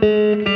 Música